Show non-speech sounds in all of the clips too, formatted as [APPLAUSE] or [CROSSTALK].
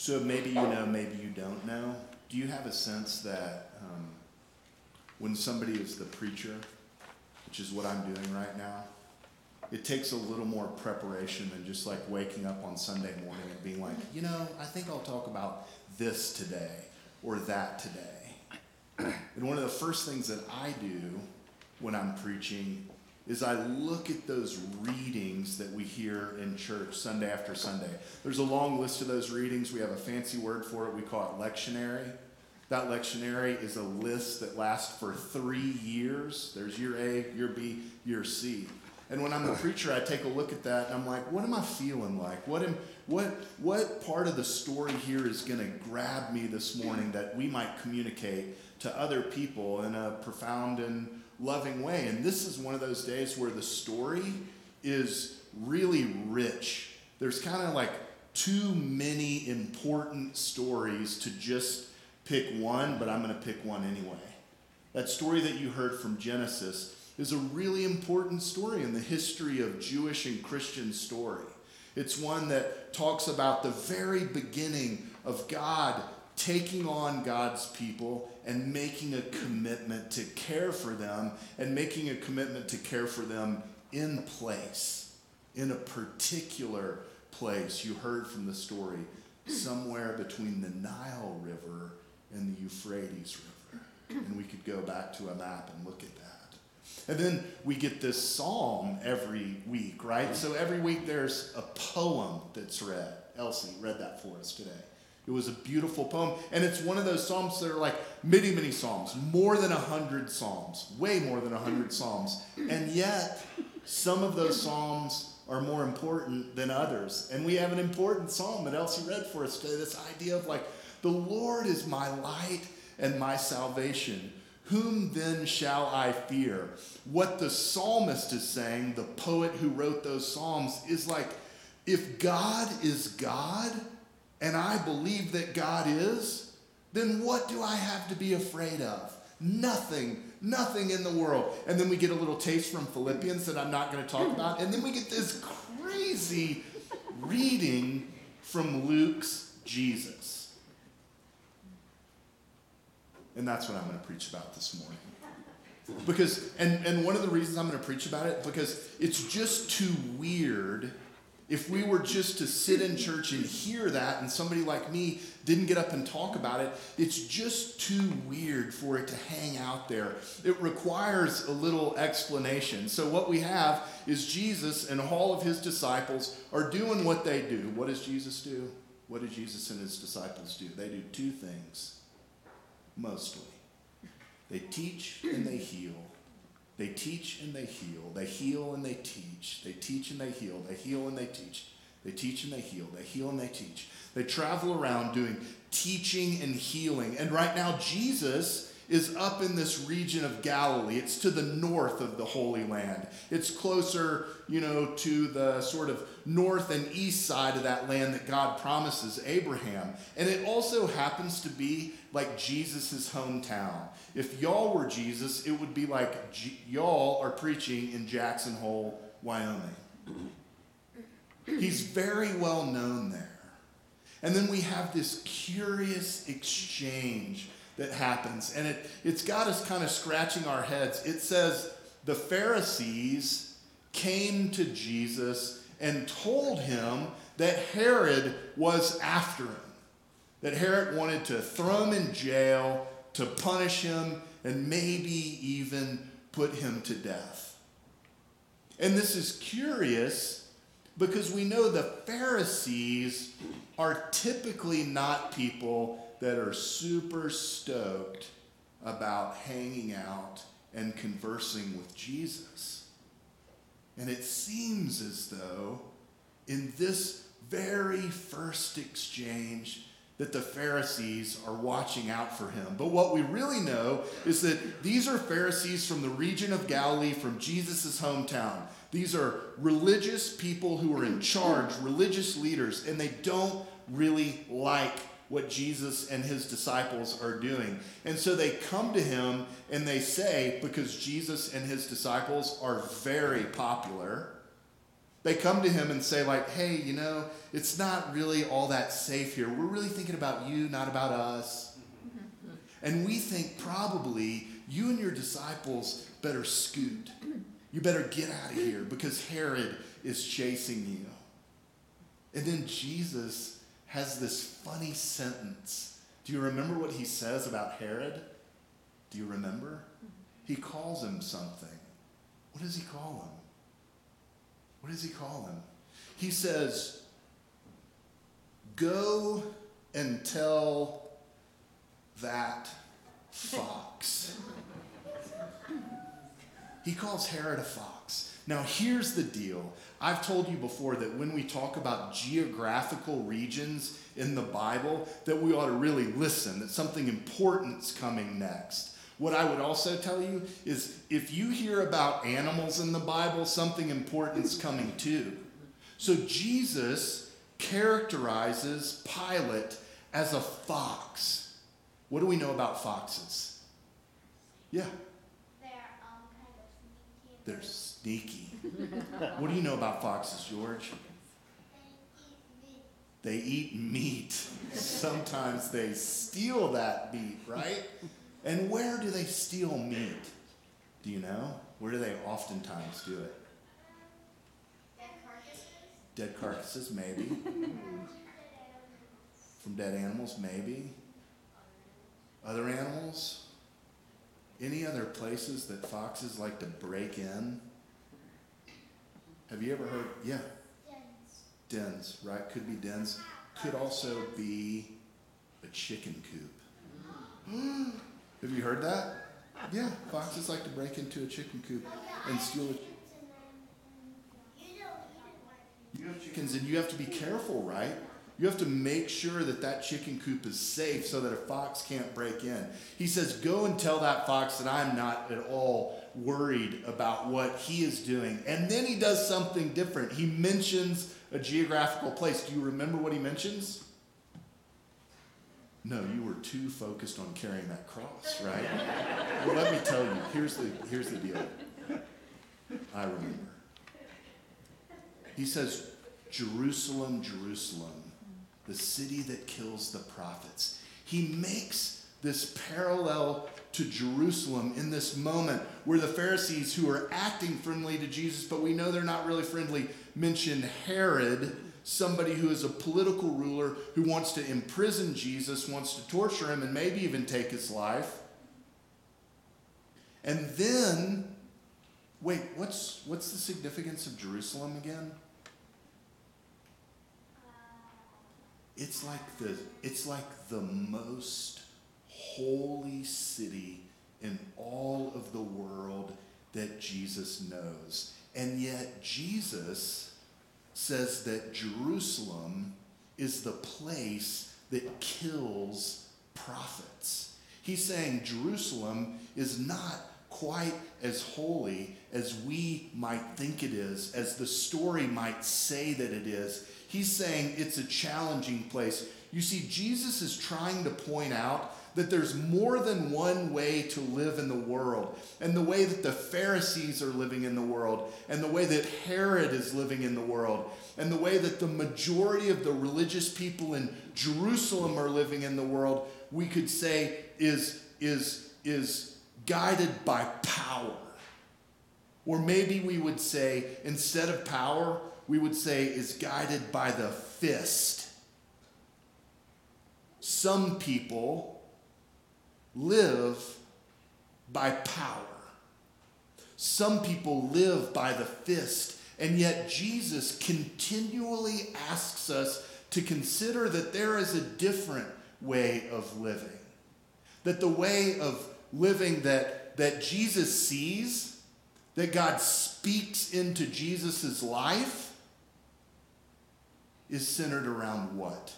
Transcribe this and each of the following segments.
So maybe you know, maybe you don't know. Do you have a sense that um, when somebody is the preacher, which is what I'm doing right now, it takes a little more preparation than just like waking up on Sunday morning and being like, you know, I think I'll talk about this today or that today. And one of the first things that I do when I'm preaching is I look at those readings that we hear in church Sunday after Sunday. There's a long list of those readings. We have a fancy word for it. We call it lectionary. That lectionary is a list that lasts for three years. There's year A, year B, year C. And when I'm the preacher, I take a look at that and I'm like, what am I feeling like? What am what what part of the story here is going to grab me this morning that we might communicate to other people in a profound and loving way? And this is one of those days where the story is really rich. There's kind of like too many important stories to just pick one, but I'm going to pick one anyway. That story that you heard from Genesis is a really important story in the history of Jewish and Christian story. It's one that talks about the very beginning of God taking on God's people and making a commitment to care for them and making a commitment to care for them in place, in a particular place. You heard from the story somewhere between the Nile River and the Euphrates River. And we could go back to a map and look at that. And then we get this psalm every week, right? So every week there's a poem that's read. Elsie read that for us today. It was a beautiful poem. And it's one of those psalms that are like many, many psalms, more than a hundred psalms, way more than a hundred psalms. And yet, some of those psalms are more important than others. And we have an important psalm that Elsie read for us today this idea of like, the Lord is my light and my salvation. Whom then shall I fear? What the psalmist is saying, the poet who wrote those psalms, is like if God is God, and I believe that God is, then what do I have to be afraid of? Nothing, nothing in the world. And then we get a little taste from Philippians that I'm not going to talk [LAUGHS] about. And then we get this crazy reading from Luke's Jesus. And that's what I'm going to preach about this morning. Because, and, and one of the reasons I'm going to preach about it, because it's just too weird if we were just to sit in church and hear that and somebody like me didn't get up and talk about it, it's just too weird for it to hang out there. It requires a little explanation. So, what we have is Jesus and all of his disciples are doing what they do. What does Jesus do? What do Jesus and his disciples do? They do two things mostly. They teach and they heal. They teach and they heal. They heal and they teach. They teach and they heal. They heal and they teach. They teach and they heal. They heal and they teach. They travel around doing teaching and healing. And right now, Jesus is up in this region of Galilee. It's to the north of the Holy Land. It's closer, you know, to the sort of north and east side of that land that God promises Abraham. And it also happens to be like Jesus' hometown. If y'all were Jesus, it would be like y'all are preaching in Jackson Hole, Wyoming. He's very well known there. And then we have this curious exchange that happens. And it, it's got us kind of scratching our heads. It says, the Pharisees came to Jesus and told him that Herod was after him, that Herod wanted to throw him in jail, to punish him, and maybe even put him to death. And this is curious because we know the Pharisees are typically not people that are super stoked about hanging out and conversing with Jesus. And it seems as though in this very first exchange, that the Pharisees are watching out for him. But what we really know is that these are Pharisees from the region of Galilee, from Jesus' hometown. These are religious people who are in charge, religious leaders, and they don't really like what Jesus and his disciples are doing. And so they come to him and they say, because Jesus and his disciples are very popular, They come to him and say, like, hey, you know, it's not really all that safe here. We're really thinking about you, not about us. And we think probably you and your disciples better scoot. You better get out of here because Herod is chasing you. And then Jesus has this funny sentence. Do you remember what he says about Herod? Do you remember? He calls him something. What does he call him? What does he call him? He says, Go and tell that fox. He calls Herod a fox. Now, here's the deal. I've told you before that when we talk about geographical regions in the Bible, that we ought to really listen, that something important's coming next. What I would also tell you is if you hear about animals in the Bible, something important's coming too. So Jesus characterizes Pilate as a fox. What do we know about foxes? Yeah. They're um, kind of sneaky. They're sneaky. what do you know about foxes, George? They eat meat. They eat meat. Sometimes they steal that meat, right? And where do they steal meat? Do you know? Where do they oftentimes do it? Dead carcasses. Dead carcasses, maybe. From dead animals, maybe. Other animals? Any other places that foxes like to break in? Have you ever heard? Yeah, Dens. dens, right? Could be dens. Could also be a chicken coop. [GASPS] [GASPS] Have you heard that? Yeah, foxes like to break into a chicken coop and steal it. You have chickens and you have to be careful, right? You have to make sure that that chicken coop is safe so that a fox can't break in. He says, Go and tell that fox that I'm not at all worried about what he is doing. And then he does something different. He mentions a geographical place. Do you remember what he mentions? No, you were too focused on carrying that cross, right? well, let me tell you, here's the, here's the deal. I remember. He says, Jerusalem, Jerusalem, the city that kills the prophets. He makes this parallel to Jerusalem in this moment where the Pharisees, who are acting friendly to Jesus, but we know they're not really friendly, mention Herod, somebody who is a political ruler who wants to imprison Jesus, wants to torture him, and maybe even take his life. And then, wait, what's, what's the significance of Jerusalem again? It's like the it's like the most holy city in all of the world that Jesus knows. And yet Jesus says that Jerusalem is the place that kills prophets. He's saying Jerusalem is not quite as holy as we might think it is, as the story might say that it is. He's saying it's a challenging place. You see, Jesus is trying to point out that there's more than one way to live in the world. And the way that the Pharisees are living in the world, and the way that Herod is living in the world, and the way that the majority of the religious people in Jerusalem are living in the world, we could say is, is, is guided by power. Or maybe we would say, instead of power, we would say is guided by the fist. Some people live by power. Some people live by the fist. And yet, Jesus continually asks us to consider that there is a different way of living. That the way of living that, that Jesus sees, that God speaks into Jesus' life, is centered around what?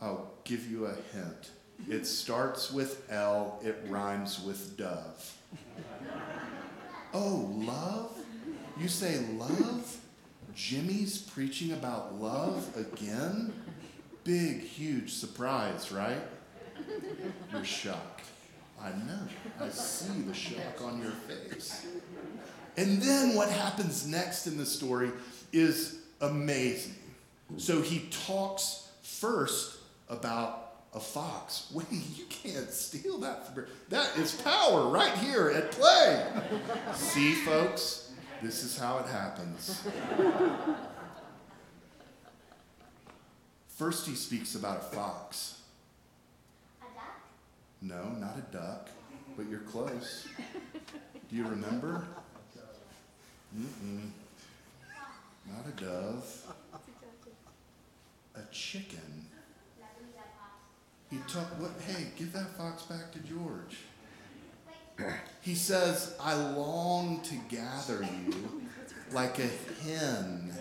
I'll give you a hint. It starts with L, it rhymes with dove. Oh, love? You say love? Jimmy's preaching about love again? Big, huge surprise, right? You're shocked. I know. I see the shock on your face. And then what happens next in the story is amazing. So he talks first about a fox. [LAUGHS] Wait, you can't steal that from That is power right here at play. [LAUGHS] See, folks, this is how it happens. First, he speaks about a fox. A duck? No, not a duck, but you're close. Do you remember? Mm-mm. Not a dove. A chicken. That means a fox. He took what? Hey, give that fox back to George. He says, "I long to gather you, like a hen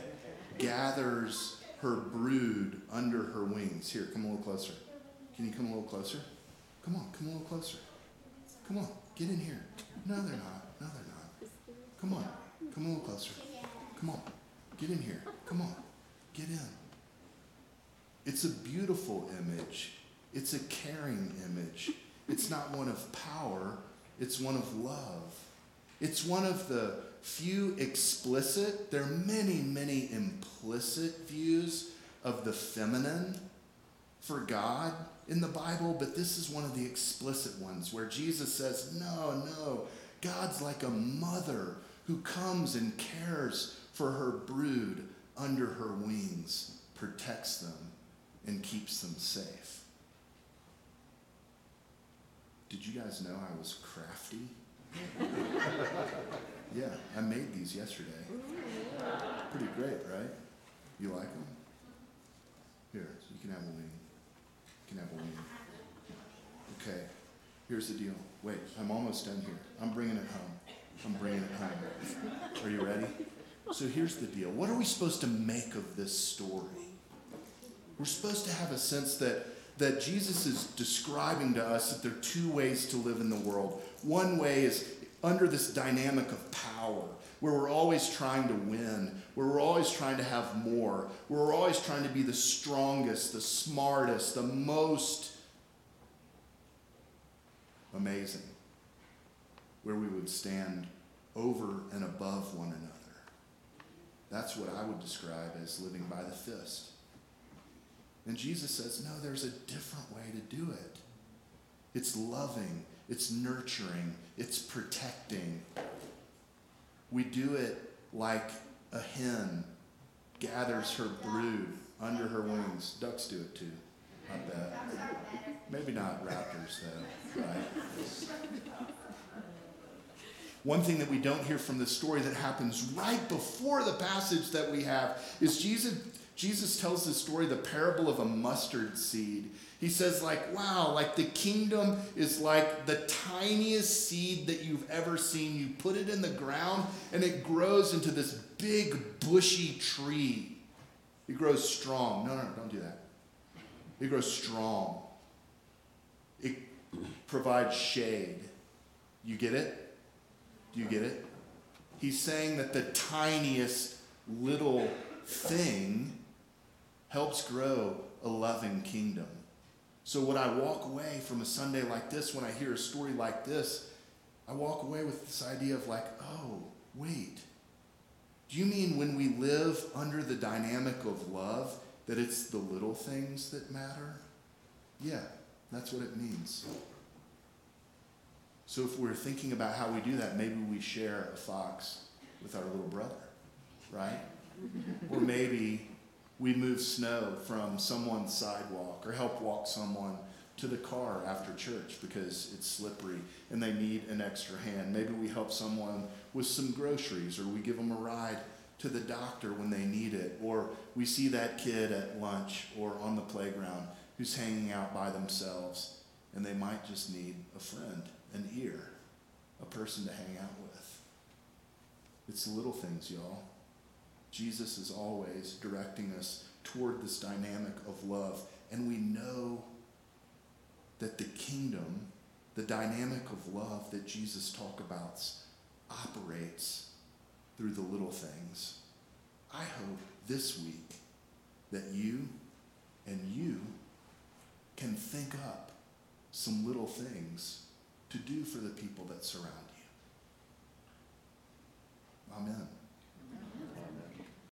gathers her brood under her wings." Here, come a little closer. Can you come a little closer? Come on, come a little closer. Come on, get in here. No, they're not. No, they're not. Come on, come a little closer. Come on, get in here. Come on, get in. It's a beautiful image. It's a caring image. It's not one of power, it's one of love. It's one of the few explicit, there are many, many implicit views of the feminine for God in the Bible, but this is one of the explicit ones where Jesus says, No, no, God's like a mother who comes and cares for her brood under her wings, protects them, and keeps them safe. Did you guys know I was crafty? yeah, I made these yesterday. Pretty great, right? You like them? Here, you can have a wing. You can have a wing. Okay, here's the deal. Wait, I'm almost done here. I'm bringing it home. I'm bringing it home. Are you ready? So here's the deal. What are we supposed to make of this story? We're supposed to have a sense that, that Jesus is describing to us that there are two ways to live in the world. One way is under this dynamic of power, where we're always trying to win, where we're always trying to have more, where we're always trying to be the strongest, the smartest, the most amazing, where we would stand over and above one another. That's what I would describe as living by the fist. And Jesus says, no, there's a different way to do it. It's loving, it's nurturing, it's protecting. We do it like a hen gathers her brood under her wings. Ducks do it too. I bet. Maybe not raptors, though, right? One thing that we don't hear from the story that happens right before the passage that we have is Jesus, Jesus tells this story, the parable of a mustard seed. He says, like, wow, like the kingdom is like the tiniest seed that you've ever seen. You put it in the ground and it grows into this big, bushy tree. It grows strong. No, no, don't do that. It grows strong. It provides shade. You get it? Do you get it? He's saying that the tiniest little thing helps grow a loving kingdom. So when I walk away from a Sunday like this, when I hear a story like this, I walk away with this idea of like, oh, wait. Do you mean when we live under the dynamic of love that it's the little things that matter? Yeah, that's what it means. So if we're thinking about how we do that, maybe we share a fox with our little brother, right? or maybe we move snow from someone's sidewalk or help walk someone to the car after church because it's slippery and they need an extra hand. Maybe we help someone with some groceries or we give them a ride to the doctor when they need it or we see that kid at lunch or on the playground who's hanging out by themselves and they might just need a friend an ear, a person to hang out with. It's little things, y'all. Jesus is always directing us toward this dynamic of love, and we know that the kingdom, the dynamic of love that Jesus talk about, operates through the little things. I hope this week that you and you can think up some little things to do for the people that surround you. Amen.